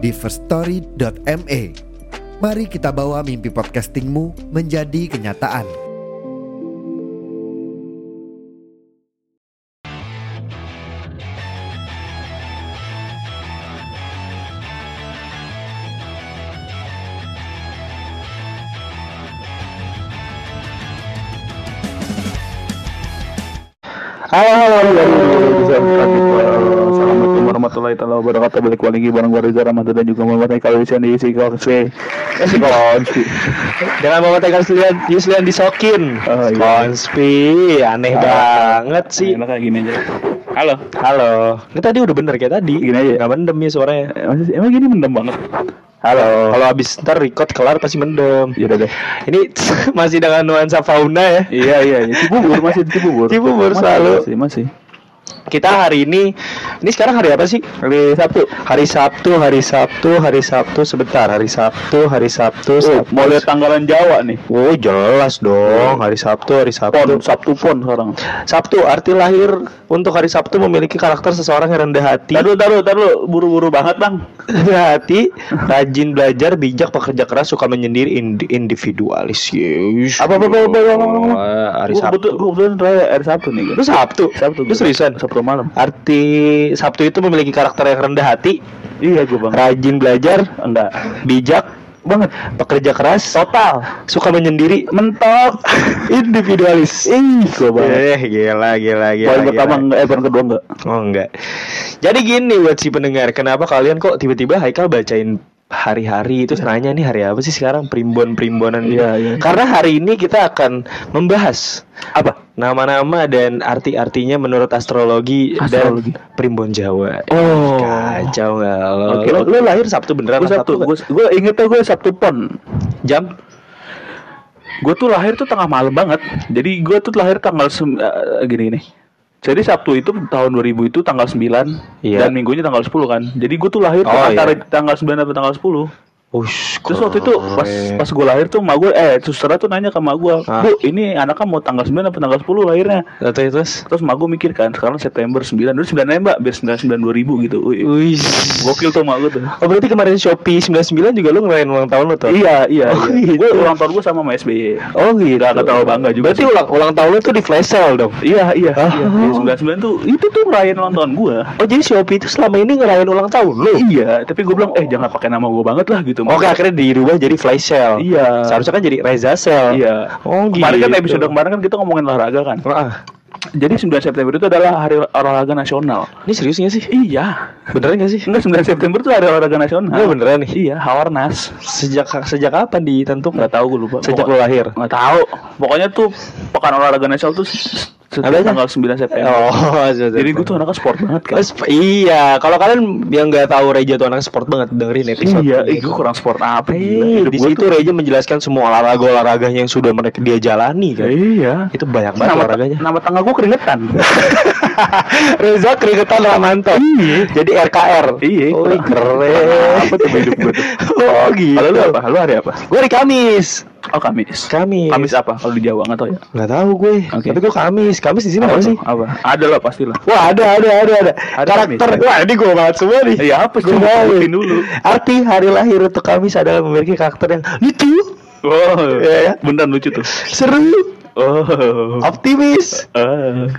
di firststory.me. Mari kita bawa mimpi podcastingmu menjadi kenyataan. Halo halo halo Assalamualaikum warahmatullahi taala wabarakatuh. Balik lagi bareng gue Reza Ramadan dan juga Muhammad Haikal Yusian di Sikonsi Eh Sikonsi Dengan Muhammad Haikal Yuslian, Yuslian disokin. Oh, iya. Konspi Aneh banget sih. Enak kayak gini aja. Halo. Halo. Ini tadi udah bener kayak tadi. Gini aja. Gak mendem ya suaranya. Emang, emang gini mendem banget? Halo. Kalau abis ntar record kelar pasti mendem. Ya udah deh. Ini masih dengan nuansa fauna ya. Iya iya iya. Cibubur masih Cibubur. Cibubur selalu. Masih masih Kita hari ini Ini sekarang hari apa sih? Hari Sabtu. Hari Sabtu, hari Sabtu, hari Sabtu Sebentar, hari Sabtu, hari Sabtu, Oh, Sabtu. mau lihat tanggalan Jawa nih. Oh jelas dong. Hari Sabtu, hari Pon, Sabtu Sabtu pon sekarang. Sabtu, arti lahir untuk hari Sabtu memiliki karakter seseorang yang rendah hati. Taruh taruh taruh buru-buru banget bang. Rendah hati, rajin belajar, bijak, pekerja keras, suka menyendiri, indi- individualis. Yes Apa, apa, apa, apa, apa, Hari Sabtu. kebetulan- hari Sabtu nih Lu Sabtu? Sabtu Lu seriusan? Sabtu malam. Arti Sabtu itu memiliki karakter yang rendah hati, Iya gue bang rajin belajar, Enggak bijak, banget. pekerja keras, total. suka menyendiri, mentok individualis. Ih gue banget. Eh, gila, gila, gila. poin pertama enggak eh poin kedua enggak Oh enggak. Jadi gini buat si pendengar, kenapa kalian kok tiba-tiba Haikal bacain hari-hari itu nanya nih hari apa sih sekarang? Primbon-primbonan gitu. Iya, iya. Karena hari ini kita akan membahas apa nama-nama dan arti-artinya menurut astrologi, Astrologi. dan primbon Jawa. Oh. Kacau nggak lo? Oke, lo, lo lahir Sabtu beneran gue sabtu nggak? gue gue inget tuh gue sabtu pon jam gue tuh lahir tuh tengah malam banget jadi gue tuh lahir tanggal sem- eh, gini gini jadi Sabtu itu tahun 2000 itu tanggal 9 Iya. dan minggunya tanggal 10 kan. Jadi gue tuh lahir tuh Oh, antara iya. tanggal 9 sampai tanggal 10. Ush, Terus waktu itu pas pas gue lahir tuh mak gue eh suster tuh nanya ke mak gue, Hah? "Bu, ini anaknya mau tanggal 9 apa tanggal 10 lahirnya?" Terus, terus. Terus mak gue mikir kan, sekarang September 9, dulu 9 aja mbak, biar 99 2000 gitu. Wih, gokil tuh mak gue tuh. Oh berarti kemarin Shopee 99 juga lu ngerayain ulang tahun lo tuh? Iya, iya, Oh, iya. gitu. Gue ulang tahun gue sama sama SBY. Oh gitu. Gak terlalu bangga juga Berarti sih. ulang ulang tahun lu tuh di flash sale dong. Iya, iya, Oh. iya. Iya, 99 tuh itu tuh ngerayain ulang tahun gue. Oh jadi Shopee itu selama ini ngerayain ulang tahun lu? Iya, tapi gue bilang, eh jangan pakai nama gue banget lah gitu. Oke akhirnya dirubah jadi flash sale. Iya. Seharusnya kan jadi Reza sale. Iya. Oh gitu. Kemarin kan episode kemarin kan kita ngomongin olahraga kan. Ah, Jadi 9 September itu adalah hari olahraga nasional. ini serius gak sih? Iya. Beneran gak sih? Enggak 9 September itu hari olahraga nasional. Enggak beneran nih. Iya, Hawarnas. Sejak sejak kapan ditentukan? Nggak tahu gue lupa. Sejak Pokok- lu lahir. Nggak tahu. Pokoknya tuh pekan olahraga nasional tuh s- setiap Adanya? tanggal 9 September. Oh, Jadi gue tuh anaknya sport banget kan. Oh, iya, kalau kalian yang nggak tahu Reja tuh anak sport banget dengerin episode. Iya, eh, gue kurang sport apa. Eh, di situ tuh- Reja menjelaskan semua olahraga olahraganya yang sudah mereka dia jalani kan. Iya. Itu banyak banget Nama, olahraganya. nama tangga gue keringetan. Reza keringetan Ramanto. Iya. Jadi RKR. Iya. Oh, keren. Apa tuh hidup gue tuh? Oh, gitu. Kalau lu apa? Lu hari apa? Gue hari Kamis. Oh Kamis. Kamis. Kamis apa? Kalau di Jawa nggak tahu ya. Nggak tahu gue. Oke. Tapi gue Kamis. Kamis di sini apa, sih? tuh? Apa? Ada lah pastilah. Wah ada ada ada ada. Ada Karakter. Kamis. Wah ini gue banget semua nih. Iya apa sih? Gue. Sebutin dulu. Arti hari lahir untuk Kamis adalah memiliki karakter yang lucu, Oh, Iya, ya. beneran lucu tuh. seru, Oh. optimis. Ah.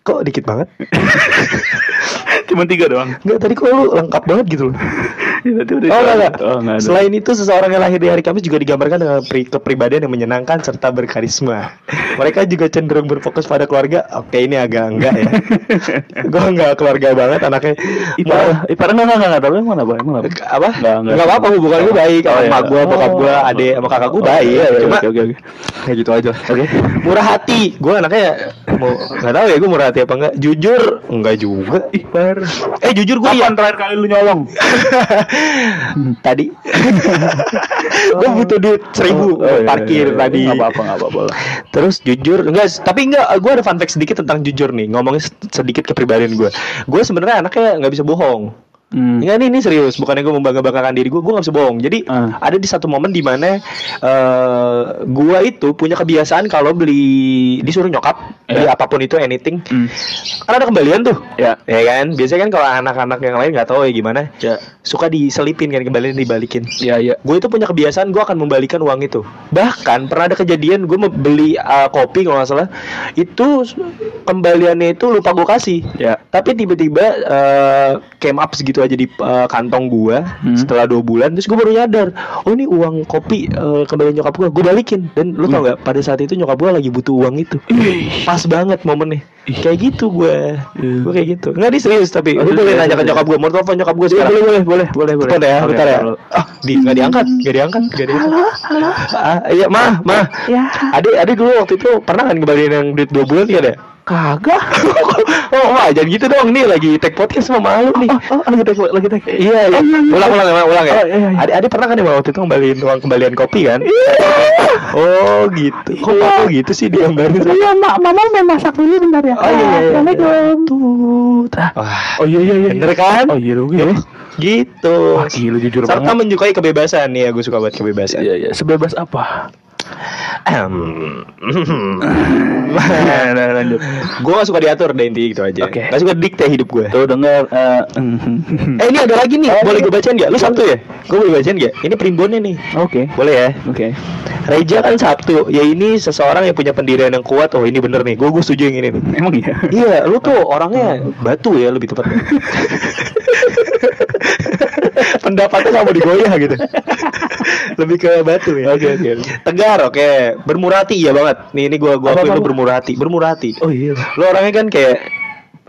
Kok dikit banget? Cuma tiga doang. Enggak tadi kok lu lengkap banget gitu loh. Ya, udah Oh enggak, enggak. Oh, enggak ada. Selain itu seseorang yang lahir di hari Kamis juga digambarkan dengan pri- kepribadian yang menyenangkan serta berkarisma. Mereka juga cenderung berfokus pada keluarga. Oke ini agak enggak ya. Gue enggak keluarga banget anaknya. Ipar, ipar enggak enggak enggak tahu mana apa? Yang mana apa? apa? Enggak, enggak. Enggak apa-apa hubungan gue baik sama Oh, iya. emak gue, bokap gue, Oh. adik sama kakak gue Oh, baik. iya, iya, Cuma oke, oke, oke. kayak gitu aja. Oke. Murah hati. Gue anaknya mau nggak tahu ya gue murah hati apa enggak. Jujur enggak juga. Ipar. Eh jujur gue ya. Kapan terakhir kali lu nyolong? Tadi. Gue butuh duit seribu Oh, iya, parkir iya, iya. tadi. Nggak apa-apa, nggak apa-apa terus jujur enggak tapi enggak gue ada fun fact sedikit tentang jujur nih. Ngomongin sedikit kepribadian gue gue sebenarnya anaknya nggak bisa bohong Hmm. Enggak nih, ini serius. Bukannya gue membangga-banggakan diri gue, gue gak bisa bohong. Jadi Ah. ada di satu momen di mana eh gue itu punya kebiasaan kalau beli disuruh nyokap beli Ya. apa pun itu anything, Hmm. kan ada kembalian tuh, Ya. ya kan? Biasanya kan kalau anak-anak yang lain nggak tahu ya gimana, Ya. suka diselipin kan kembalian dibalikin. Ya, ya. Gue itu punya kebiasaan gue akan membalikan uang itu. Bahkan pernah ada kejadian gue beli uh, kopi kalau nggak salah, itu kembaliannya itu lupa gue kasih. Ya. Tapi tiba-tiba uh, came up segitu aja di uh, kantong gua Hmm. setelah dua bulan, terus gue baru nyadar, oh ini uang kopi uh, kembalian nyokap gua, gue balikin. Dan lu tau gak, pada saat itu nyokap gua lagi butuh uang itu. Pas banget momennya. Kayak gitu gue, gue kayak gitu. Nggak di serius tapi, lu boleh nanya ke serius. nyokap gua, mau telepon nyokap gua Ya, sekarang. boleh, boleh, boleh, boleh, boleh. Bentar ya, bentar ya. Ah, di nggak diangkat, nggak diangkat, nggak diangkat. Halo, halo. Ah, iya, mah, mah. Ya. Adik, adik dulu waktu itu pernah kan kembaliin yang duit dua bulan ya deh? Kagak. oh, wah, jangan gitu dong. Nih lagi take podcast sama malu nih. Oh, oh, lagi tek, lagi tek. Iya, iya. Ulang, ulang, ulang, ulang ya. Oh, iya, iya. Adik, adik pernah kan ya waktu itu kembaliin uang kembalian kopi kan? Oh, gitu. Kok kok gitu sih digambarin? Iya, mak, mama mau masak dulu bentar ya. Oh, iya, iya, iya. Tuh. Wah, Oh iya iya iya. bener kan? Oh iya juga ya. Gitu. Wah, gila jujur Serta banget. menyukai kebebasan nih ya, gue suka banget kebebasan. Iya iya, sebebas apa? Nah, lanjut. gue gak suka diatur deh intinya gitu aja. Oke. Gak suka dikte hidup gue. Tuh denger eh, Eh ini ada lagi nih, boleh gue bacain gak? Lu Sabtu ya? Gue boleh bacain gak? Ini primbonnya nih. Oke. Boleh ya? Oke. Reja kan Sabtu, ya ini seseorang yang punya pendirian yang kuat. Oh ini bener nih, gue gue setuju yang ini nih. Emang iya. Iya, lu tuh orangnya batu ya lebih tepat. Pendapatnya mau digoyah gitu. lebih ke batu ya. Oke, oke. Tegar, oke. Bermurah hati ya banget. Nih ini gua gua Apa, apa, lu. Bermurah hati. Oh iya. Lu orangnya kan kayak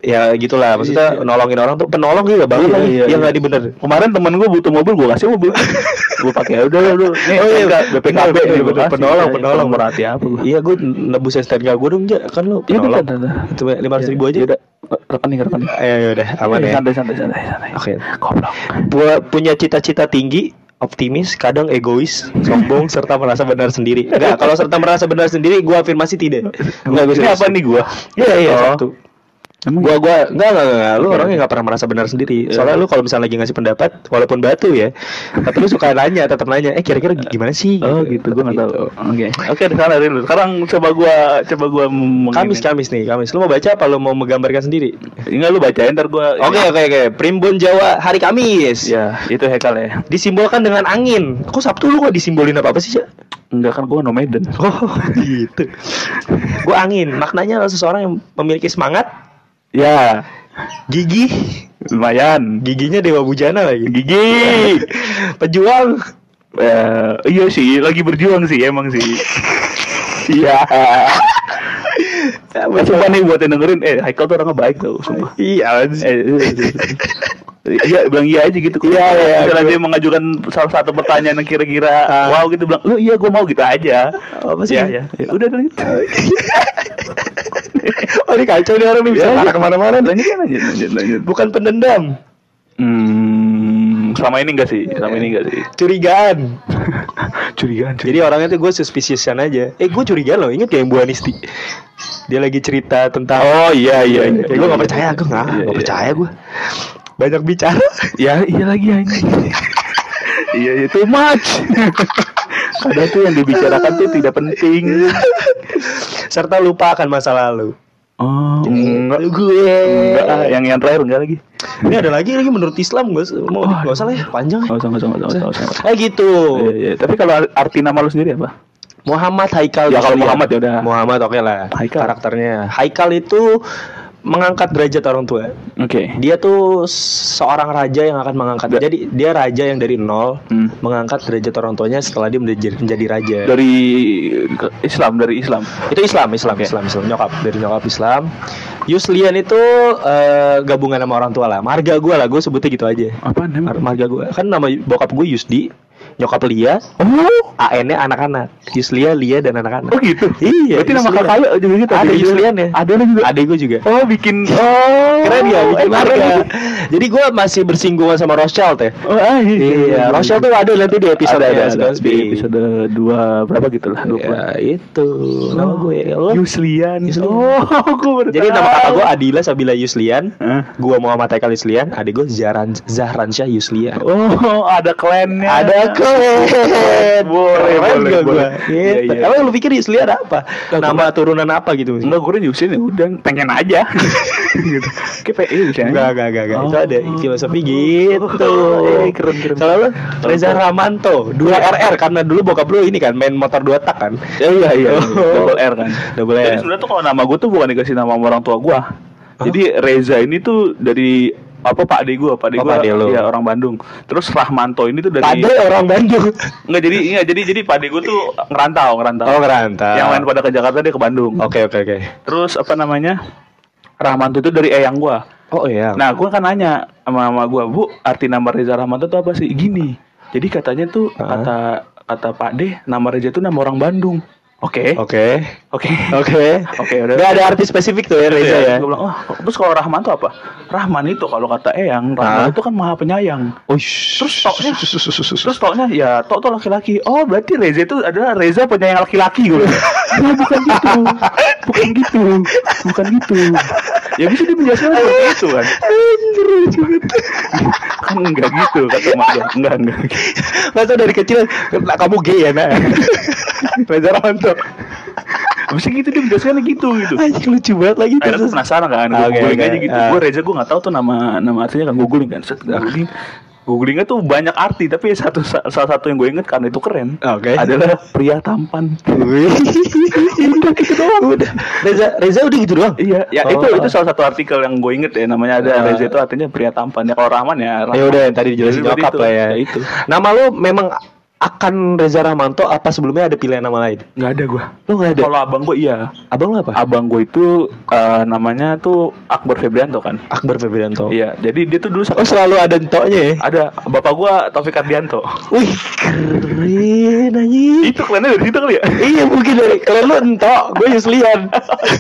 ya gitulah maksudnya nolongin orang tuh penolong juga banget Iya, iya, Iya iya. nggak di bener. Kemarin temen gue butuh mobil, gue kasih mobil. gue pakai udah udah. Nih, Oh, iya. BPKB nih, gua bener. kasih. Penolong, Iya, penolong. Murah hati apa gue? Iya, gue nebus STNK gue dong, Ja. Kan lu Iya, penolong. Coba lima ratus ribu aja. Udah, rekening rekening. Ayo, ya udah, aman ya. Santai santai santai santai. Oke. Goblok. Punya cita-cita tinggi, optimis, kadang egois, sombong, serta merasa benar sendiri. Enggak, kalau serta merasa benar sendiri, gua afirmasi tidak. Enggak, gue Ini apa nih gue? Iya, iya, Oh. satu. Emang Gua gua enggak enggak enggak, lu Oke. orangnya enggak pernah merasa benar sendiri. Iya. Soalnya lu kalau misalnya lagi ngasih pendapat walaupun batu ya, tapi lu suka nanya, tetap nanya, eh kira-kira gimana sih? Oh gitu, gue nggak tahu. Gitu. Oke, oke di sana dulu. Sekarang coba gue, coba gue Kamis Kamis nih, Kamis. Lu mau baca apa lu mau menggambarkan sendiri? Enggak lu bacain ntar gue. Oke oke oke. Primbon Jawa hari Kamis. Ya, itu hekal ya. Disimbolkan dengan angin. Kok Sabtu lu kok disimbolin apa apa sih, Cak? Enggak kan gue nomaden. Oh gitu. Gue angin. Maknanya adalah seseorang yang memiliki semangat, Ya, gigih, lumayan. giginya dewa bujana lagi. Gigi. Pejuang. Eh, iya sih, lagi berjuang sih emang sih. Iya. Eh, sumpah nih buat yang dengerin, eh Haikal tuh orangnya baik tau, sumpah. Iya. Eh, iya, iya, iya. Iya, bilang iya aja gitu. Iya, iya, Misalnya dia mengajukan salah satu pertanyaan yang kira-kira Ah. wow gitu bilang, lu iya gue mau gitu aja. Apa sih? Iya, iya. Ya, udah udah gitu. Oh ini kacau nih orang nih bisa Iya, marah iya. ke mana-mana. Lanjut, lanjut, lanjut, lanjut. Bukan pendendam, Hmm, selama ini enggak sih, selama ini enggak sih. curigaan. Curigaan, Jadi orangnya tuh gue suspiciousan aja. Eh gue curigaan loh, inget ya yang Bu Anisti? Dia lagi cerita tentang Oh iya iya. iya. Ya gue gak percaya, gue gak, Iya, gak iya. percaya gue Banyak bicara Ya iya lagi anjing. iya itu much. Kadang tuh yang dibicarakan tuh tidak penting. Serta lupa akan masa lalu Oh, enggak. Gue Enggak, ah, yang yang terakhir enggak lagi. Ini ada lagi lagi menurut Islam gue mau Oh, gak usah lah ya panjang ya. Enggak usah, enggak usah, enggak usah, enggak usah. enggak. Eh gitu Iya, iya. Tapi kalau arti nama lu sendiri apa? Muhammad Haikal Ya, kalau. Muhammad ya udah. Muhammad oke lah Haikal. Karakternya Haikal itu mengangkat derajat orang tua Oke. Dia tuh seorang raja yang akan mengangkat Da- Jadi dia raja yang dari nol Hmm. Mengangkat derajat orang tuanya setelah dia menjadi, menjadi raja Dari Islam, dari Islam. itu Islam, Islam, Oke. Islam, Islam, nyokap dari nyokap Islam. Yuslian itu eh, gabungan sama orang tua lah, marga gue lah, gue sebutnya gitu aja. Apa Mar- Marga gue, kan nama bokap gue Yusdi, nyokap Lia, Oh, AN-nya anak-anak, Yuslia, Lia dan anak-anak. oh gitu. Iya, Berarti nama Yuslian. kakaknya juga gitu. Ada Yuslian ya. Ada lu juga. Adek gue juga. Oh, bikin oh Keren ya bikin eh, marga. Jadi gue masih bersinggungan sama Rothschild ya. Oh, ah, Iya, Rothschild tuh ada nanti di episode ada, ada, ya, ada. Mas di episode dua berapa gitu lah dua Ya, itu. Nama gue. Lo? Yuslian. Yuslian. Oh, gue Jadi nama kakak gue Adila Sabila Yuslian. Gue Muhammad Haikal Yuslian. Adik gue Zahran Zahran Syah Yuslian. Oh, ada klannya. Ada. Boleh, boleh, boleh. Gitu. lu pikir Yuslian apa? Nama turunan apa gitu? Enggak, gue Yusin ya udah pengen aja. gitu. Kayak pengen Yusin. Enggak, enggak, enggak, enggak. Itu Oh. ada filosofi gitu. Eh, keren, keren. Kalau lu Reza Ramanto, 2RR karena dulu bokap lu ini kan main motor dua tak kan? Ya, iya iya. Oh. Double R kan. Double Jadi R. sebenarnya tuh kalau nama gue tuh bukan dikasih nama orang tua gue. Jadi Reza ini tuh dari apa Pak De gue, Pak De Oh, gue lu. ya orang Bandung. Terus Rahmanto ini tuh dari Pade orang Bandung. Enggak jadi enggak jadi jadi Pak De gue tuh ngerantau, ngerantau. Oh, ngerantau. Yang lain pada ke Jakarta dia ke Bandung. Oke, oke, oke. Terus apa namanya? Rahmanto itu dari eyang gua. Oh iya. Nah, gua kan nanya sama mama gua, "Bu, arti nama Reza Rahmanto itu apa sih?" Gini. Jadi katanya tuh Ah. kata kata Pak De, nama Reza itu nama orang Bandung. Oke. Oke. Oke. Oke. Oke, udah. Gak ada arti spesifik tuh ya Reza ya. Gue bilang, oh, terus kalau Rahman tuh apa? Rahman itu kalau kata Eyang, Rahman Ah. itu kan maha penyayang. Oh, Terus toknya, terus toknya ya tok tuh laki-laki. Oh berarti Reza itu adalah Reza penyayang laki-laki gue. Ya bukan gitu, bukan gitu, bukan gitu. Ya bisa dia menjelaskan seperti itu kan. kan enggak gitu kata mak gua. Enggak enggak. Masa dari kecil kamu gay ya nak? Reza Ramanto. Bisa gitu dia menjelaskannya gitu gitu. Anjing lucu banget lagi Akhirnya gue penasaran kan, gue Oke, googling oke. aja gitu. Ah. Gue Reza gue nggak tahu tuh nama nama artinya kan googling kan. Set googling. Googlingnya tuh banyak arti, tapi satu salah satu yang gue inget karena itu keren Oke. adalah pria tampan. Udah gitu doang udah. Reza Reza udah gitu doang. Iya, ya Oh. itu itu salah satu artikel yang gue inget ya namanya ada Ah. Reza itu artinya pria tampan. Ya kalau Rahman ya. Rahman. Ya udah yang tadi dijelasin Jadi nyokap itu, lah ya. ya itu. Nama lu memang akan Reza Rahmanto apa sebelumnya ada pilihan nama lain? Nggak ada gue. Lu nggak ada. Kalau abang gue iya. Abang lu apa? Abang gue itu eh, namanya tuh Akbar Febrianto kan. Akbar Febrianto. Iya, jadi dia tuh dulu Oh selalu ada entoknya ya? ada bapak gue Taufik Ardianto. Wih keren anjing. itu kerennya dari situ kali ya? iya mungkin dari kalian lu entok, gue Yuslian.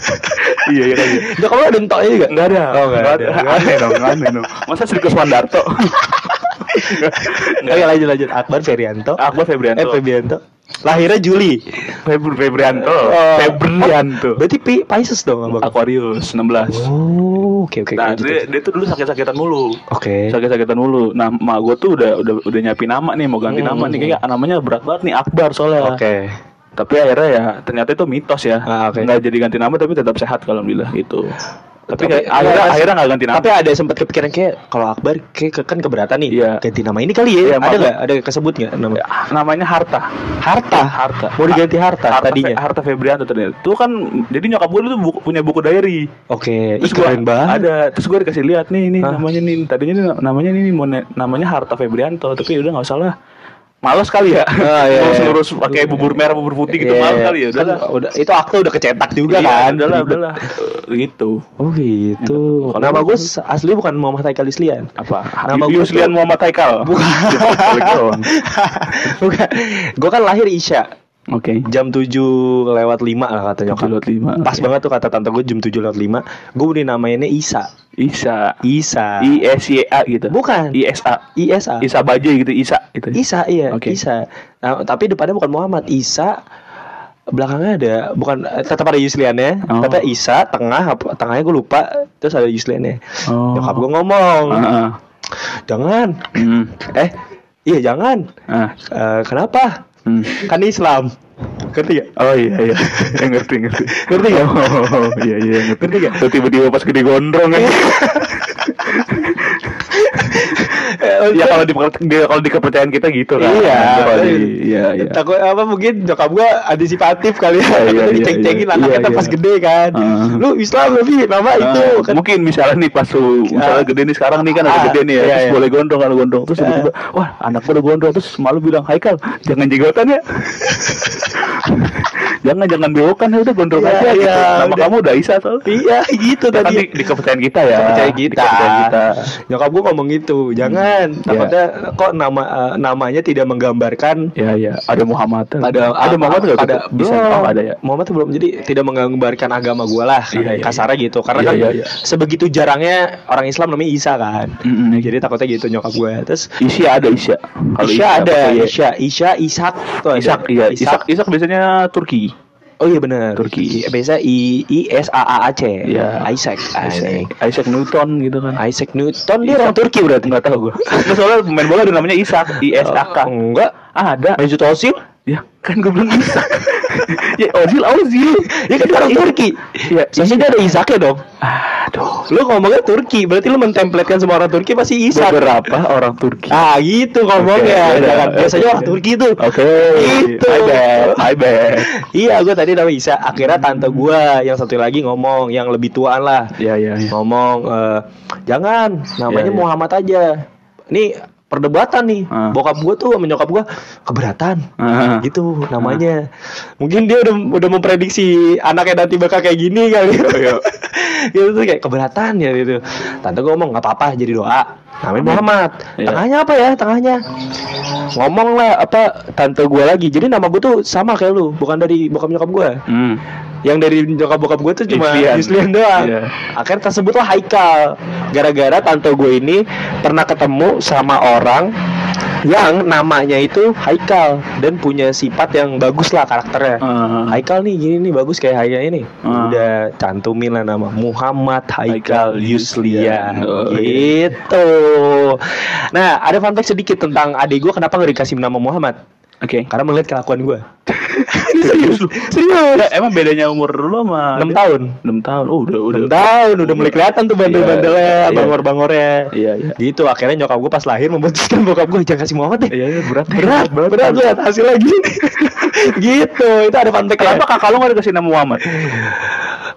iya iya kan. Nyokap lu ada entoknya juga? Enggak ada. Oh, nggak ada. Aneh dong, aneh dong. Masa Sri Kuswandarto? Oke lanjut lanjut Akbar Ferianto. Akbar Febrianto. Eh Febrianto. Lahirnya Juli. Febri Febrianto. Oh. Febrianto. Berarti Pi Pisces dong abang. Aquarius 16. Oh, oke oke. Nah, lanjut, dia, lanjut. dia tuh dulu sakit-sakitan mulu. Oke. Sakit-sakitan mulu. Nah, mak gue tuh udah udah udah nyiapin nama nih, mau ganti Hmm. nama nih. Kayak namanya berat banget nih Akbar soalnya. Oke. Tapi akhirnya ya ternyata itu mitos ya. Ah, oke. Nggak jadi ganti nama tapi tetap sehat kalau alhamdulillah gitu. Tapi, Tapi- kayak akhirnya iya, akhirnya nggak ganti nama. Tapi ada sempat kepikiran kayak kalau Akbar kayak ke- kan keberatan nih. Iya. Ganti nama ini kali ya. Iya, ada nggak? Ada kesebut nggak nama? Ah, namanya Harta. Harta. Harta. Mau diganti Harta, Harta tadinya. Fe- Harta Febrianto tadinya. Itu kan jadi nyokap gue tuh buku- punya buku diary. Oke. Terus Ih, gua keren banget. ada terus gue dikasih lihat nih Hah? namanya nih tadinya nih namanya nih namanya Harta Febrianto tapi udah nggak usah lah. Males kali ya. Ah, iya, iya. Ngurus pakai bubur merah bubur putih gitu Iya, males iya. kali ya. Udah Kan udah itu akte udah kecetak juga Iya, kan. Udah lah, udah lah. Gitu. Oh gitu. Kalau Nama gue asli bukan Muhammad Haikal Islian. Apa? Nama Yuslian tuh- Muhammad Haikal. Bukan. Bukan. Gue kan lahir Isya Oke. jam 7 lewat 5 lah kata nyokap. Lewat lima. Pas banget tuh kata tante gue jam 7 lewat 5. Gue udah namainnya Isa. Isa. Isa. I S Y A gitu. Bukan. I S A. ISA. Isa Bajai gitu, Isa gitu. Isa iya, Oke. Isa. Nah, tapi depannya bukan Muhammad, Isa. Belakangnya ada bukan eh, tetap ada Yusliannya, Oh. tapi Isa tengah tengahnya gue lupa, terus ada Yusliannya. Oh. Nyokap gue ngomong, Heeh. jangan. Hmm. Eh, iya jangan. Ah. Eh, kenapa? Hmm. Kan Islam. Ngerti gak? Oh iya iya, Ya, ngerti ngerti. Ngerti gak? Oh iya iya ngerti. Ngerti gak? Tiba-tiba pas gede gondrong ya. ya kalau di kalau di kepercayaan kita gitu kan. Iya, di- iya iya. Takut apa mungkin nyokap gua antisipatif kali ya. Iya, iya, iya, diceng-cengin iya. anak Iya, kita iya. pas gede kan. Ah. Lu Islam lebih nama itu Ah, kan. mungkin misalnya nih pas lu misalnya Ah. gede nih sekarang nih kan ada gede nih ya iya, terus iya. boleh gondrong kalau gondrong terus tiba-tiba wah anak gua udah gondrong terus malu bilang Haikal jangan jenggotan ya jangan jangan belokan ya udah gondrong Iya, aja. gitu. iya, Nama udah. kamu udah Isa soal. Iya gitu Kan tadi. di, di kepercayaan kita ya. Percaya Di kita. kepercayaan kita. Nyokap gue ngomong gitu, jangan. Iya. Takutnya kok nama eh, namanya tidak menggambarkan Ya ya, ada Muhammad. ada ada Muhammad nggak? ada Bisa belum oh, ada ya. Muhammad tuh belum jadi tidak menggambarkan agama gue lah Iya, iya, kasarnya gitu karena Iya, kan iya, iya. sebegitu jarangnya orang Islam namanya Isa kan Mm-mm. jadi takutnya gitu nyokap gue terus Isya ada Isya. Isya ada iya. Isya Isya tuh. Isak iya, Isak Isak biasanya Turki. Oh iya benar Turki. biasa I I S A A A C Iya. Isaac Isaac, Isaac Newton gitu kan. Isaac Newton dia orang Turki berarti Enggak tahu gua. Nggak, soalnya pemain bola ada namanya Isak, I S A K. Oh, enggak Ada. Mesut Ozil Ya, kan gue bilang Isak. ya Ozil Ozil. dia kan orang Turki Iya. Seharusnya dia ada Isaknya dong Aduh. Lu ngomongnya Turki, berarti lu mentemplatkan semua orang Turki pasti Isak. Beberapa orang Turki. Ah gitu ngomongnya. Jangan oke, biasanya orang Turki tuh. Oke. Gitu. I bet. I bet. Iya, gue tadi nama Isa. Akhirnya tante gua yang satu lagi ngomong, yang lebih tuaan lah. Ya ya ya. Ngomong, eh, jangan, namanya Iya, iya. Muhammad aja. Ini perdebatan nih. Ah. Bokap gua tuh sama nyokap gua keberatan. Ah. Gitu namanya. Mungkin dia udah udah memprediksi anaknya nanti bakal kayak gini kali. Iya. gitu tuh kayak keberatan ya gitu. Tante gua ngomong nggak apa-apa jadi doa. Namanya Muhammad. Iya. Tengahnya apa ya? Tengahnya ngomong lah apa tante gua lagi. Jadi nama gua tuh sama kayak lu, bukan dari bokap nyokap gua. Hmm. Yang dari nyokap bokap gue tuh cuma Yuslian. Doang. Iya. Akhirnya tersebutlah Haikal. Gara-gara tante gue ini pernah ketemu sama orang yang namanya itu Haikal dan punya sifat yang bagus lah karakternya. Ah. Haikal nih gini nih bagus kayak Haikal ini. Ah. Udah cantumin lah nama Muhammad Haikal Haikal Yuslian. Oh, gitu. Nah, ada fun fact sedikit tentang adik gue kenapa nggak dikasih nama Muhammad? Oke. Karena melihat kelakuan gue. Serius lu? Serius. Ya, emang bedanya umur lu sama 6 tahun. 6 tahun. Oh, udah udah. 6 tahun udah mulai kelihatan tuh bandel-bandelnya, Iya, iya. bangor-bangornya. Iya, iya. Gitu akhirnya nyokap gue pas lahir memutuskan bokap gue jangan kasih Muhammad deh. Iya, iya, berat. Berat, berat, berat lihat hasilnya gini. gitu, itu ada fact Kenapa kakak lu gak dikasih nama Muhammad?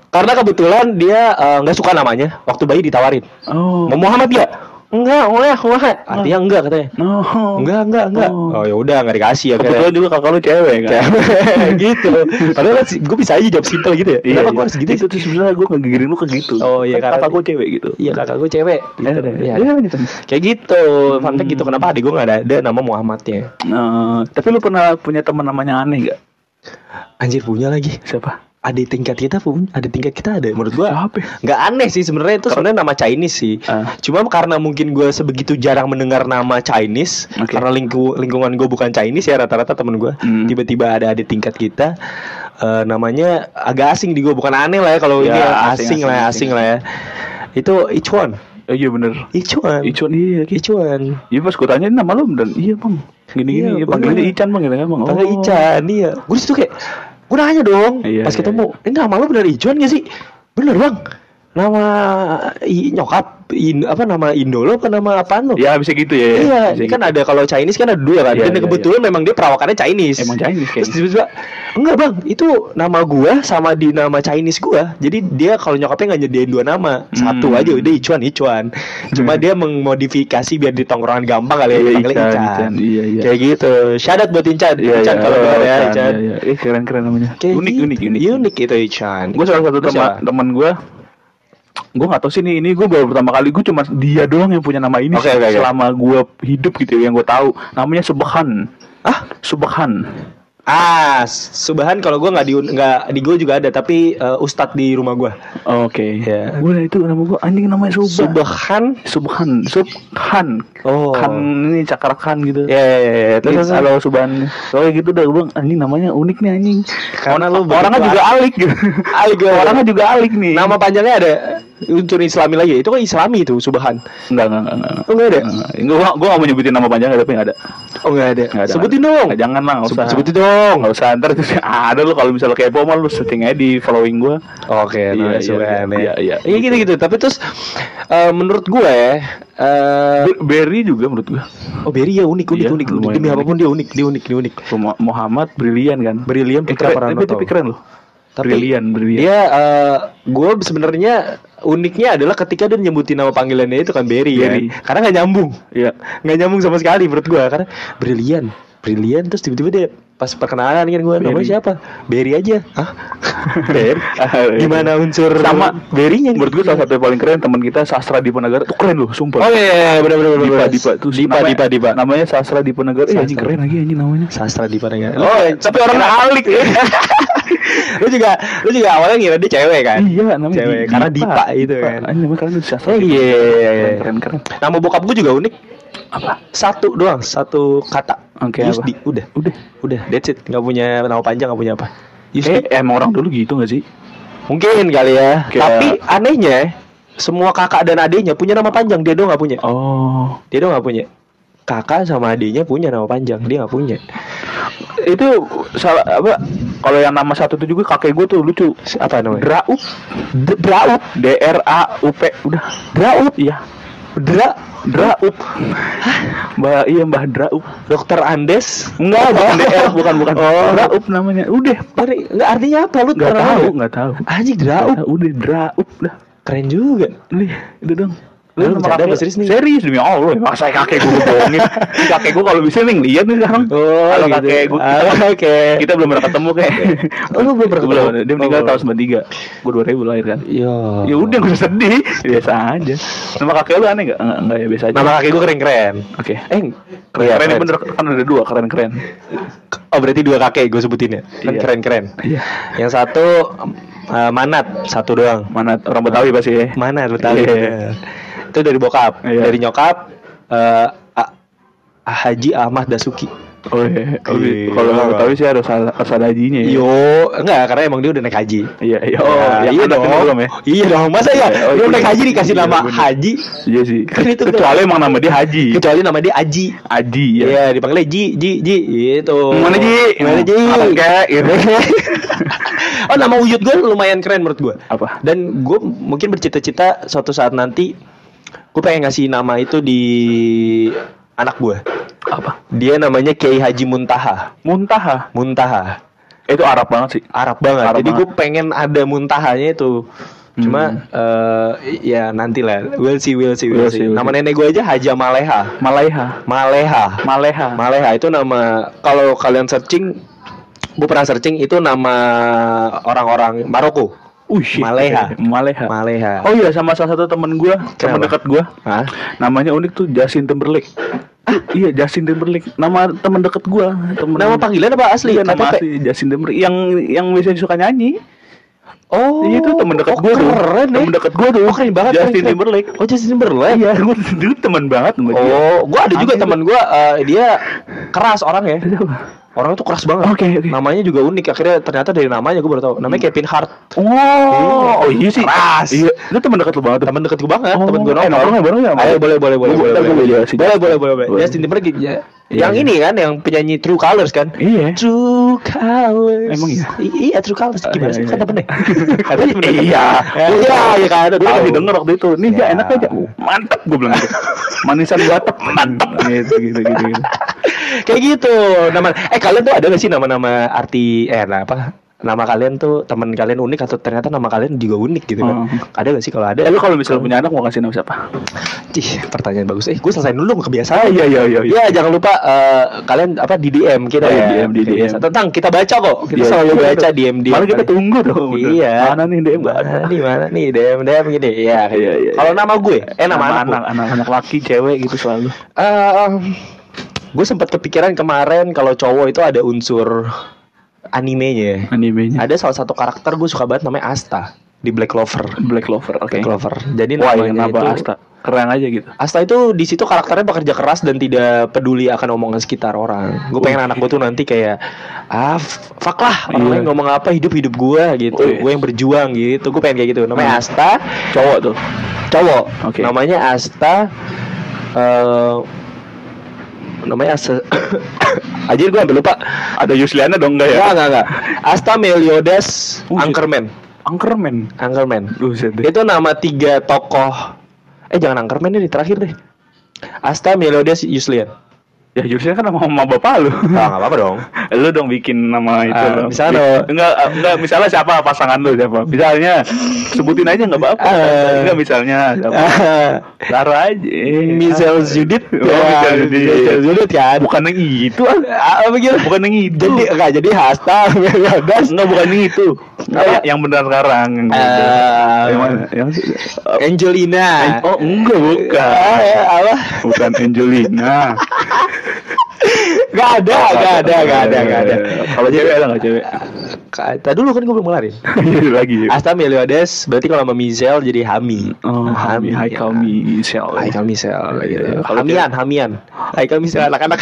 Karena kebetulan dia eh, nggak suka namanya waktu bayi ditawarin. Oh. Mau Muhammad ya? Enggak, enggak, enggak. Artinya enggak katanya. No. Enggak, enggak, enggak. Oh. Oh, ya udah enggak dikasih akhirnya. Kebetulan juga kakak lu cewek kan? gitu. Padahal gue bisa aja jawab simpel gitu ya. Iya, Kenapa iya. gue harus gitu? Itu tuh sebenarnya gue ngegiring lu ke gitu. Oh, iya, Kan karena- kakak gue cewek gitu. Iya kakak gue cewek. Gitu. Iya, Iya. iya, gitu. Kayak gitu, fun fact gitu kenapa adik gue gak ada, ada nama Muhammadnya Nah, tapi lu pernah punya teman namanya aneh gak? Anjir punya lagi Siapa? Adik tingkat kita pun, adik tingkat kita ada menurut gua nggak aneh sih sebenarnya itu sebenarnya nama Chinese sih Ah. Cuma karena mungkin gue sebegitu jarang mendengar nama Chinese Oke. Karena lingku, lingkungan gue bukan Chinese ya rata-rata temen gue Hmm. Tiba-tiba ada adik tingkat kita eh, Namanya agak asing di gue, bukan aneh lah ya Kalau Ya, ini asing, asing, asing, lah, asing, asing. lah ya Itu Ichuan Oh, iya bener. Ichuan Icuan iya. Ki. Ichuan Iya pas gue tanya "Ini nama lu dan iya bang. Gini-gini Iya, ya, panggilannya bener. Ican bang gitu kan bang. Panggil Ican iya Gue di situ kayak Gue nanya dong Iya, Pas iya, ketemu Ini nama lo bener Ijuan gak sih? Bener bang Nama i, nyokap in, Apa nama Indo lo apa nama apaan lo? Ya bisa gitu ya. Iya, Bisa kan gitu. ada kalau Chinese kan ada dua kan. Iya, Dan iya, kebetulan memang dia perawakannya Chinese. Emang Chinese Terus tiba-tiba enggak bang, itu nama gua sama di nama Chinese gua. Jadi dia kalau nyokapnya nggak nyediain dua nama, satu Hmm. aja udah Ichuan Ichuan. Cuma dia memodifikasi biar di tongkrongan gampang kali ya Iya, dipanggilnya Ican, Ican. Ican. Iya, iya. Kayak gitu. Syadat buat Ican. Iya, Ican iya. kalau dengar ya Ican. iya, iya. Eh keren keren namanya. Kayak unik, gitu. unik unik Unik itu Ican. Gue salah satu teman teman gue gue nggak tahu sih ini ini gue baru pertama kali gue cuma dia doang yang punya nama ini oke, oke. selama gue hidup gitu yang gue tahu. Namanya Subhan. Ah Subhan Ah, Subhan kalau gua nggak di nggak di gua juga ada, tapi eh, Ustadz di rumah gua. oke Iya. gue itu nama gue anjing namanya Subhan Subhan Subhan Subhan Oh. kan ini cakarakan gitu Ya, ya, ya, ya. Terus Terus, halo Subhan Soalnya gitu dah gue anjing namanya unik nih anjing Karena lu Orangnya juga alik gitu Alik gue. Orangnya juga alik nih Nama panjangnya ada unsur Islami lagi. Itu kan Islami itu Subhan. Enggak enggak enggak enggak Oh enggak ada. Gue gue gak mau nyebutin nama panjangnya tapi gak ada Oh enggak ada. Nggak ada. Sebutin dong. Jangan lah. Sebutin dong. Nggak usah ntar ada lu kalau misalnya kepo mah lu setting aja di following gua. Oke, Iya, nah, iya, Subhan. iya, ya. iya, Iya gitu gitu. Tapi terus eh, menurut gue ya eh Ber- Berry juga menurut gua. Oh Berry ya unik unik Iya, unik, Demi unik. apa pun dia unik, dia unik, dia unik. Mu- Muhammad Brilian kan. Brilian Eh, Putra Pranoto. tapi keren loh. Tapi Brilian, Brilian. Dia eh gue sebenarnya uniknya adalah ketika dia nyebutin nama panggilannya itu kan Berry, kan. Karena nggak nyambung. Iya. nggak nyambung sama sekali menurut gua karena brilian brilian terus tiba-tiba dia pas perkenalan kan gue namanya siapa Berry aja Hah? Berry gimana unsur Sama. Berry-nya? Menurut gue salah satu yang paling keren teman kita Sastra Dipa Negara tuh keren loh, sumpah. Oh iya, iya benar benar benar. Dipa, benar. Dipa tuh Dipa, Dipa, Dipa. Namanya Sastra Dipa Negara. Eh, anjing keren lagi anjing namanya. Sastra Dipa Negara. Oh, tapi orang alik ya. lu juga lu juga awalnya ngira dia cewek kan? Iya, namanya cewek Di- karena Dipa itu kan. Namanya keren tuh Sastra. Eh, Dipa. iya, iya, iya. Keren keren. Nama bokap gue juga unik. Apa? Satu doang, satu kata. Oke, Yusdi, apa? udah. Udah. Udah, that's it. Gak punya nama panjang, gak punya apa. Eh, Yusdi. emang orang dulu gitu gak sih? Mungkin kali ya. Kayak- Tapi anehnya, semua kakak dan adiknya punya nama panjang, dia doang gak punya. Oh. Dia doang gak punya. Kakak sama adiknya punya nama panjang, dia gak punya. Itu salah apa? Kalau yang nama satu itu juga kakek gue tuh lucu. Apa namanya? Draup. Draup. D R A U P. Udah. Draup. Iya. Dra, Draup. Mbak iya Mbah Draup. Dokter Andes. Enggak, bukan DR, bukan bukan. Oh. Draup namanya. Udah. Dari, enggak artinya apa lu? Enggak tahu, nggak? enggak tahu. Anjing Draup. Udah Draup dah. Keren juga. Udah, udah dong. Lu bercanda apa serius nih? Serius demi Allah, masa kakek gue bohongin. kakek gue kalau bisa nih lihat nih sekarang. Oh, kalau gitu. kakek gue Ah, Oke. kita belum pernah ketemu kayak. Oh, lu belum pernah Belum, ketemu? dia meninggal Oh, tahun 93. Gue 2000 lahir kan. Ya. Ya udah usah sedih, biasa aja. Nama kakek lu aneh gak? Enggak, enggak ya biasa aja. Nama kakek gue keren-keren. Oke. Eh, Keren, iya, keren, bener kan ada dua keren-keren. Oh, berarti dua kakek gue sebutin ya. Kan Iya. keren-keren. Iya. Yang satu eh, Manat, satu doang. Mana orang Betawi pasti ya? Manat Betawi. Iya. Itu dari bokap. Iya. Dari nyokap eh, A- Haji Ahmad Dasuki. Oh iya. Oh, Iya. Kalau orang Betawi sih harus ada, harus ada hajinya ya. Yo, enggak karena emang dia udah naik haji. Iya, iya. Oh, Ya, iya anaknya dong. belum ya? Iya dong. Masa ya? Oh, Belum iya. naik haji dikasih Iya, nama bener. Haji. Iya sih. Kan itu kecuali emang nama dia Haji. Kecuali nama dia Aji. Haji ya. Iya, dipanggilnya Ji, Ji, Ji, gitu. Mana Ji? Mana Ji? Apa? Gitu. oh, nama wujud gue lumayan keren menurut gue. Apa? Dan gue mungkin bercita-cita suatu saat nanti gue pengen ngasih nama itu di anak gue. Apa? Dia namanya Kiai Haji Muntaha. Muntaha. Muntaha. Itu Arab banget sih. Arab banget. Arab Jadi gue pengen ada muntahanya itu. Cuma eh, ya nanti lah. We'll see, we'll see, we'll, We'll see. see, Nama see. nenek gue aja Haja Maleha. Malaiha. Maleha. Maleha. Maleha itu nama kalau kalian searching gue pernah searching itu nama orang-orang Maroko. Uh, shit. Maleha. Maleha. Maleha. Oh iya sama salah satu temen gue, temen Kenapa? dekat gue. Namanya unik tuh Justin Timberlake. Ah, iya Justin Timberlake. Nama temen deket gue. Temen Nama panggilan apa asli? Iya, nama asli Justin Timberlake. Yang yang biasanya suka nyanyi. Oh, Iya itu temen dekat oh, gue tuh. Keren Temen deh. dekat gue tuh. Oh, keren banget. Justin keren. Timberlake. Oh, Justin Timberlake. Iya, gue dulu temen banget sama dia. Oh, gua ada juga teman gua eh, dia keras orang ya. Orang itu keras banget. Oke, oke. Namanya juga unik. Akhirnya ternyata dari namanya gua baru tahu. Namanya Kevin Hart. Oh, oh iya sih. Keras. Iya, itu temen dekat lu banget. tuh. Temen deket gua banget, Oh, temen gua eh, nongkrong ya, bareng ya, Ayo boleh boleh boleh boleh. boleh. Boleh boleh boleh boleh. Boleh. Justin Timberlake ya. Iya, Yang iya. ini kan yang penyanyi True Colors kan? Iya. True Colors. Emang iya? Iya True Colors. Gimana sih? iya, Kata iya. bener. Kata bener. Iya. Iya, iya kan. Gue kasih denger waktu itu. Nih, Ya. enak aja. Mantep gue bilang gitu. Manisan batek. Mantep. Gitu, gitu, gitu. Gitu. Kayak gitu. Nama eh kalian tuh ada gak sih nama-nama arti eh nah, apa? Nama kalian tuh teman kalian unik atau ternyata nama kalian juga unik gitu kan? Oh. Ada gak sih kalau ada? Eh, lu kalau misalnya punya anak mau kasih nama siapa? Cih, pertanyaan bagus. Eh, gue selesai dulu kebiasaan. iya, iya, iya. Ya, jangan lupa eh, kalian apa di DM kita Oh, ya. iya, DM, di DM. Tentang kita baca kok. Kita Iya, selalu iya, baca. DM DM. Malah kita tunggu bener. Iya. Mana nih DM. Mana nih, mana nih DM DM gini. Iya. Iya, iya, Kalau nama gue, eh nama, anak, anak, anak, anak laki, cewek gitu selalu. Gue sempat kepikiran kemarin kalau cowok itu ada unsur animenya. Animenya. Ada salah satu karakter gue suka banget namanya Asta di Black Clover. Black Clover, oke. Black Clover. Jadi Wah, namanya kenapa itu Asta? Keren aja gitu. Asta itu di situ karakternya bekerja keras dan tidak peduli akan omongan sekitar orang. Gue pengen anak gue tuh nanti kayak ah fuck lah orang Iya. lain ngomong apa hidup hidup gue gitu. Gue yang berjuang gitu. Gue pengen kayak gitu. Namanya Hmm. Asta, Cowok tuh. cowok. Oke. Namanya Asta. eh namanya Asta. Anjir gue ambil lupa. Ada Yusliana dong enggak ya? Enggak, enggak, enggak. Asta Meliodas shit. Anchorman. Anchorman. Anchorman. Buset deh. Itu nama tiga tokoh. Eh jangan Anchorman ini terakhir deh. Asta Meliodas Yuslian. Ya jurusnya kan nama mama bapak lu. Ah, nggak apa-apa dong. lu dong bikin nama itu. Ah, loh. misalnya Bi- enggak enggak misalnya siapa pasangan lu siapa? Misalnya sebutin aja enggak apa-apa. Ah. enggak misalnya siapa? Taruh aja. Michelle Judith. Oh, Judith. Michelle Judith kan. Bukan yang itu ah. Ah, begitu. Bukan yang itu. Jadi enggak jadi hashtag enggak bukan yang itu. Enggak, yang benar sekarang yang Eh, yang mana? Yang Angelina. Oh, enggak bukan. Ah, ya, apa? Bukan Angelina. Gak ada, gak ada, gak ada, gak ada. Kalau cewek ada nggak cewek? Tadi dulu kan gue belum ngelarin. Lagi. Asta Meliodas berarti kalau sama Michelle jadi Hami. Oh, Hami, Haikal Michelle. Haikal Michelle gitu. Iya. Hamian, Hamian. Haikal Michelle anak-anak.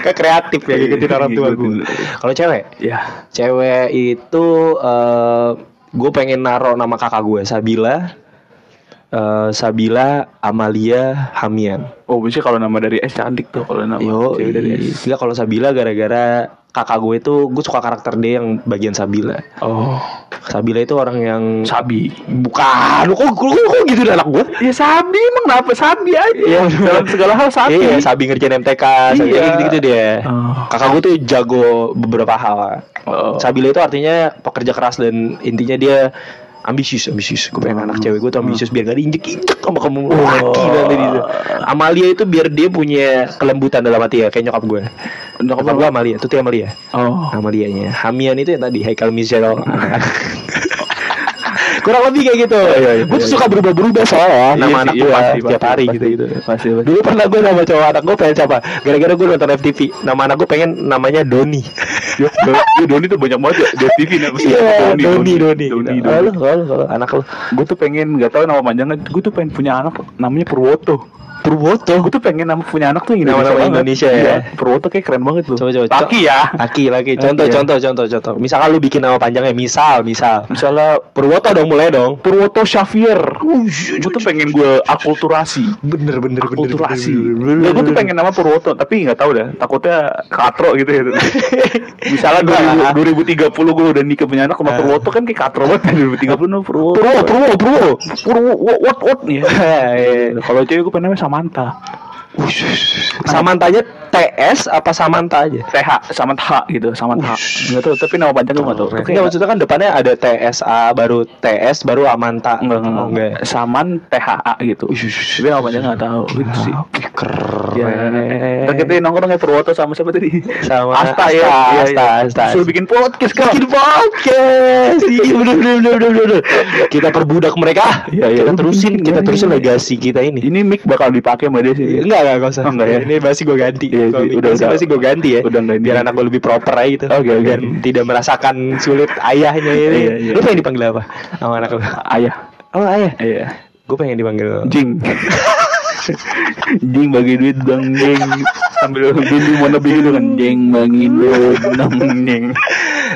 Kayak kreatif ya ngikutin orang tua gue. Kalau cewek, Ya. cewek itu eh gue pengen naro nama kakak gue Sabila. eh, Sabila Amalia Hamian. Oh, biasanya kalau nama dari S cantik tuh kalau nama Yo, cewek dari S. Enggak kalau Sabila gara-gara kakak gue itu gue suka karakter dia yang bagian Sabila. Oh, Sabila itu orang yang Sabi. bukan, lu kok, kok, kok gitu anak gue? Ya Sabi emang kenapa Sabi aja? Iya. Dalam segala hal Sabi. Iya, Sabi ngerjain MTK, Sabi Iya. gitu-gitu dia. Oh. Kakak gue tuh jago beberapa hal. Oh. Sabila itu artinya pekerja keras dan intinya dia ambisius, ambisius. Gue pengen anak cewek gue tuh ambisius biar gak diinjek-injek sama kamu laki nanti gitu. Amalia itu biar dia punya kelembutan dalam hati ya, kayak nyokap gue. Nyokap gue Amalia, tuh Amalia. Oh. Amalianya. Hamian itu yang tadi Haikal Michelle. Kurang lebih kayak gitu. iya, iya, gue tuh iya. suka berubah-berubah soalnya Iya nama anak iya, gue pasti, tiap hari pasti. gitu gitu. Pasti, pasti. Dulu pernah gue nama cowok anak gue pengen siapa? Gara-gara gue nonton FTV. Nama anak gue pengen namanya Doni. Ya, Do- Doni tuh banyak banget ya di TV nih. Iya, Doni, Doni. Doni, Kalau kalau kalau anak lu Gue tuh pengen nggak tahu nama panjangnya. Gue tuh pengen punya anak namanya Purwoto. Purwoto. Gue tuh pengen nama punya anak tuh yang Nama-nama banget. Indonesia ya. Iya, Purwoto kayak keren banget tuh. Coba coba. Laki ya. Laki laki. Contoh Iya. contoh contoh contoh. Misalkan lu bikin nama panjangnya misal misal. Misalnya Purwoto dong mulai dong. Purwoto Xavier. Gue tuh pengen gue akulturasi. Bener bener Akulturasi. Ya, gue tuh pengen nama Purwoto, tapi nggak tahu dah. Takutnya katro gitu ya. Misalnya 2000, 2030 gue udah nikah punya anak sama Purwoto kan kayak katro banget. 2030 nama Purwoto. Purwo Purwo Purwo. Purwo, what, what, what nih. Iya. Kalau cewek gue pengen namanya Samantha. Samantanya TS apa Samanta aja? TH, Samantha gitu, Samantha. Nggak tahu, tapi nama panjang gue nggak tahu. Tapi Enggak maksudnya kan depannya ada TSA baru TS baru Amanta. Enggak, enggak, enggak. Saman THA gitu. Tapi nama panjang nggak tahu gitu sih. Keren. Ya, kita nongkrong kayak Purwoto sama siapa tadi? Sama Asta, ya. Iya, Asta, iya. Asta. Suruh bikin podcast kan. Bikin podcast. Iya bener bener bener bener bener. Kita perbudak mereka. Iya, iya. Kita terusin, Iya, kita iya, terusin iya. legasi kita ini. Ini mic bakal dipakai sama dia sih. Enggak enggak enggak usah. Oh, enggak ya? Ini masih gue ganti. Iya, Kalau iya, udah, udah. masih gue ganti ya. Udah ini. Biar anak gue lebih proper aja gitu. Oke, oke. Biar tidak merasakan sulit ayahnya ini. Iya, iya. Lu pengen dipanggil apa? Sama anak lu? Ayah. Oh ayah. Iya. Gue pengen dipanggil. Jing. Jing bagi duit dong jing sambil bindi mau lebih gitu kan jing bagi duit dong jing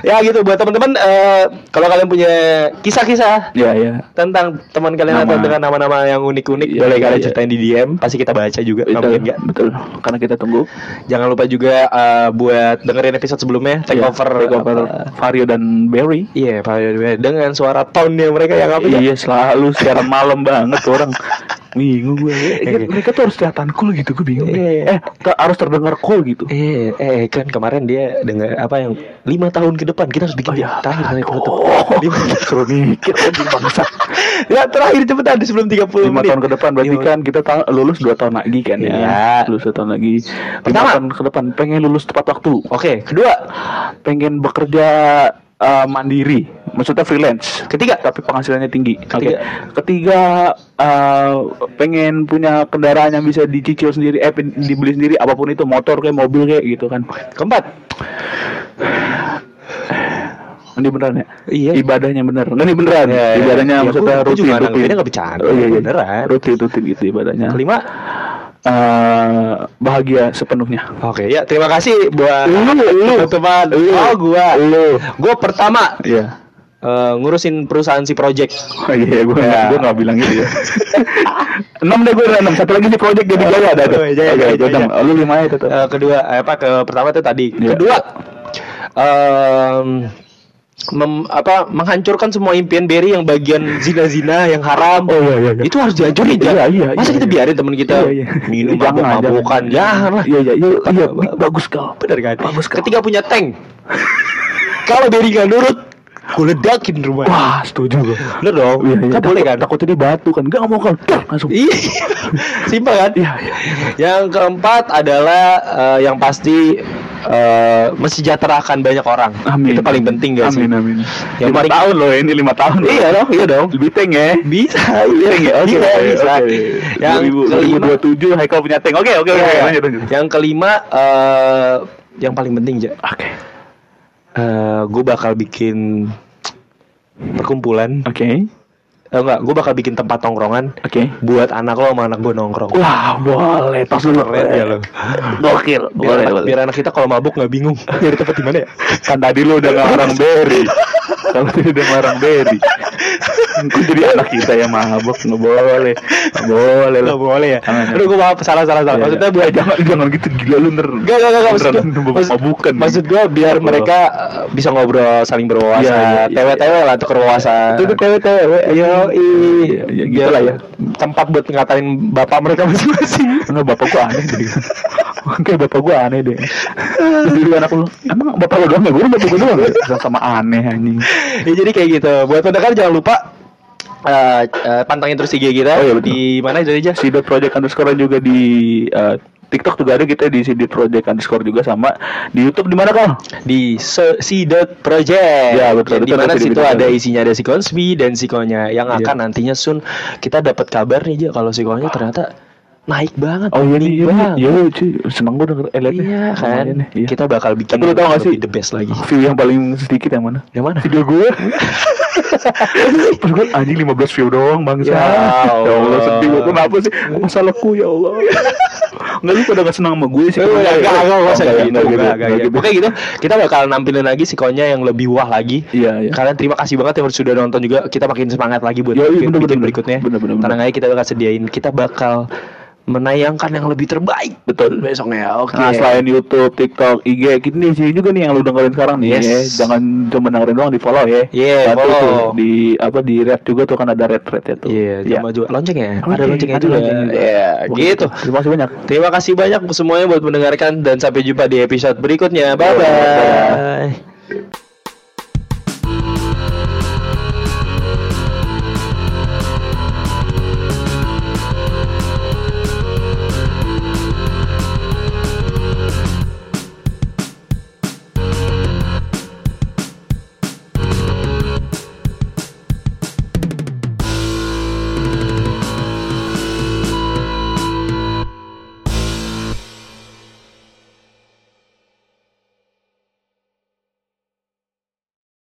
ya gitu. Buat teman-teman eh, kalau kalian punya kisah-kisah ya ya tentang teman kalian Nama. atau dengan nama-nama yang unik-unik Iya, boleh iya, kalian iya. ceritain di DM pasti kita baca juga betul mungkin nggak? betul. Karena kita tunggu. Jangan lupa juga eh, buat dengerin episode sebelumnya take Iya, over take over apa- Vario dan Barry. Iya Pak Yodwi. dengan suara tone mereka yang apa ya? Iya selalu siaran malam banget orang bingung gue Eh, mereka tuh harus kelihatan cool gitu gue bingung Iya. eh te- harus terdengar cool gitu Eh, eh kan kemarin dia dengar apa yang lima tahun ke depan kita harus bikin Oh, iya. terakhir kali penutup. Lima suruh mikir bangsa ya terakhir cepetan sebelum 30 lima menit. tahun ke depan berarti Iya. kan kita ta- lulus dua tahun lagi kan ya Iya. lulus dua tahun lagi lima Pertama. tahun ke depan pengen lulus tepat waktu Oke, kedua, pengen bekerja uh, mandiri maksudnya freelance ketiga, tapi penghasilannya tinggi. Ketiga. ketiga uh, pengen punya kendaraan yang bisa dicicil sendiri eh dibeli sendiri apa pun itu motor kayak mobil kayak gitu kan keempat. ini beneran ya Iya. ibadahnya bener ini beneran Iya, iya. ibadahnya Iya, maksudnya gua rutin juga rutin bercanda, oh, iya, iya. beneran. rutin rutin gitu ibadahnya Kelima. eh bahagia sepenuhnya Oke, ya terima kasih buat Lu, lu. teman-teman. Lu. Oh, gua. Lu. Gua pertama iya eh, ngurusin perusahaan si project. Oh iya, gue Ya. gue nggak bilang gitu ya. enam deh gue enam. Satu lagi di project jadi jaya ada tuh. Jaya, jaya, jaya. Oh, Lu lima ya tetap. Eh, kedua eh, apa ke pertama itu tadi. Iya. Kedua em, mem- apa menghancurkan semua impian Berry yang bagian zina-zina yang haram. Oh, iya, iya, iya. Itu harus dihancurin Iya, ya. iya, Masa iya, kita iya. biarin teman kita Iya, iya. minum Jangan, mabuk-mabukan? jangan. Lah. Iya iya iya iya bagus kau. Bener kan? Bagus kau. Ketika punya tank. Kalau Berry nggak nurut, gue ledakin rumah. Wah, setuju gue. Bener dong. Iya, iya. Kan boleh kan? Takutnya dia batu kan. Enggak mau kan. Dah, Langsung. Iya. Simpel kan? Iya, iya. Yang keempat adalah eh, yang pasti eh, mensejahterakan banyak orang. Amin. Itu paling penting gak sih? Amin amin. Yang lima paling- tahun loh ini lima tahun. loh. Iya dong, iya dong. Lebih tank ya. Bisa, Iya, iya, oke, oke, bisa. oke. Yang kelima, 2027 Haikal punya tank. Oke, oke, oke. Iya, lanjut. yang kelima, eh, yang paling penting ja, Oke. gue bakal bikin perkumpulan. Oke. Eh, enggak, gue bakal bikin tempat tongkrongan Oke. buat anak lo sama anak gue nongkrong. Wah, boleh. Tos dulu. Keren ya lo. Gokil. Biar, Boleh, anak, boleh. biar anak kita kalau mabuk nggak bingung nyari tempat di mana ya. Kan tadi lu udah ngarang Berry. Kalau ngarang Berry. Kok jadi anak kita yang mabuk nggak boleh. Nggak boleh lah. Nggak boleh ya. Aduh, gue maaf salah salah salah. Iya, Maksudnya iya. buat Eh, jangan jangan gitu gila lu ner. Gak, gak, gak, maksud gue. Maksud gue biar mereka uh, bisa ngobrol, saling berwawasan Iya, iya, Tewe-tewe lah, tukar wawasan Itu tuh tewe-tewe. Yo, Iya, iya, gitu biar lah ya. Tempat buat ngatain bapak mereka masing-masing Enggak bapak gua aneh. Kayak bapak gua aneh deh. Jadi anak lu, emang bapak lu doang ya? Gua bapak gua doang. ya? Sama aneh anjing. Ya jadi kayak gitu Buat pendengar jangan lupa uh, uh, Pantengin terus IG kita Oh, iya, betul. Di mana itu aja? Si dot project underscore juga di eh, TikTok juga ada kita di si dot project underscore juga sama di YouTube di mana kal? Di Sidot Project Ya, betul. Di mana situ ada isinya ada si Konspi dan Sikonya Yang Iya. akan nantinya Sun Kita dapat kabar nih aja Kalau Sikonya ternyata naik banget Oh iya nih, iya banget. iya cuy, seneng gue denger eh, liatnya. Iya kan, iya. kita bakal bikin Tapi lu tau gak sih the best lagi. view yang paling sedikit yang mana? Yang mana? Video gue. Terus gue anjing 15 view doang bangsa. Ya Ya Allah Allah. sedih gue kenapa sih? Masalahku ya Allah. Enggak lu pada gak senang sama gue sih. Eh, enggak, enggak, enggak, enggak, usah Enggak, gitu, enggak enggak, enggak, enggak gitu. Pokoknya gitu, kita bakal nampilin lagi sikonya yang lebih wah lagi. Iya, iya. Kalian terima kasih banget yang sudah nonton juga. Kita makin semangat lagi buat Iya, iya, bikin bener, berikutnya. bener, bener, bener. Tenang aja kita bakal sediain. Kita bakal menayangkan yang lebih terbaik. Betul. Besoknya. Oke. Nah selain YouTube, TikTok, IG, nih sini juga nih yang lu dengerin sekarang nih Yes. ya. Jangan cuma dengerin doang di follow ya. Yeah, Bantu follow. tuh di apa di red juga tuh kan ada red red ya tuh. Iya, Ya. jangan juga lonceng ya. Loncengnya ada loncengnya juga. Iya, Wah, gitu. Terima kasih banyak. Terima kasih banyak semuanya buat mendengarkan dan sampai jumpa di episode berikutnya. Bye Bye. bye.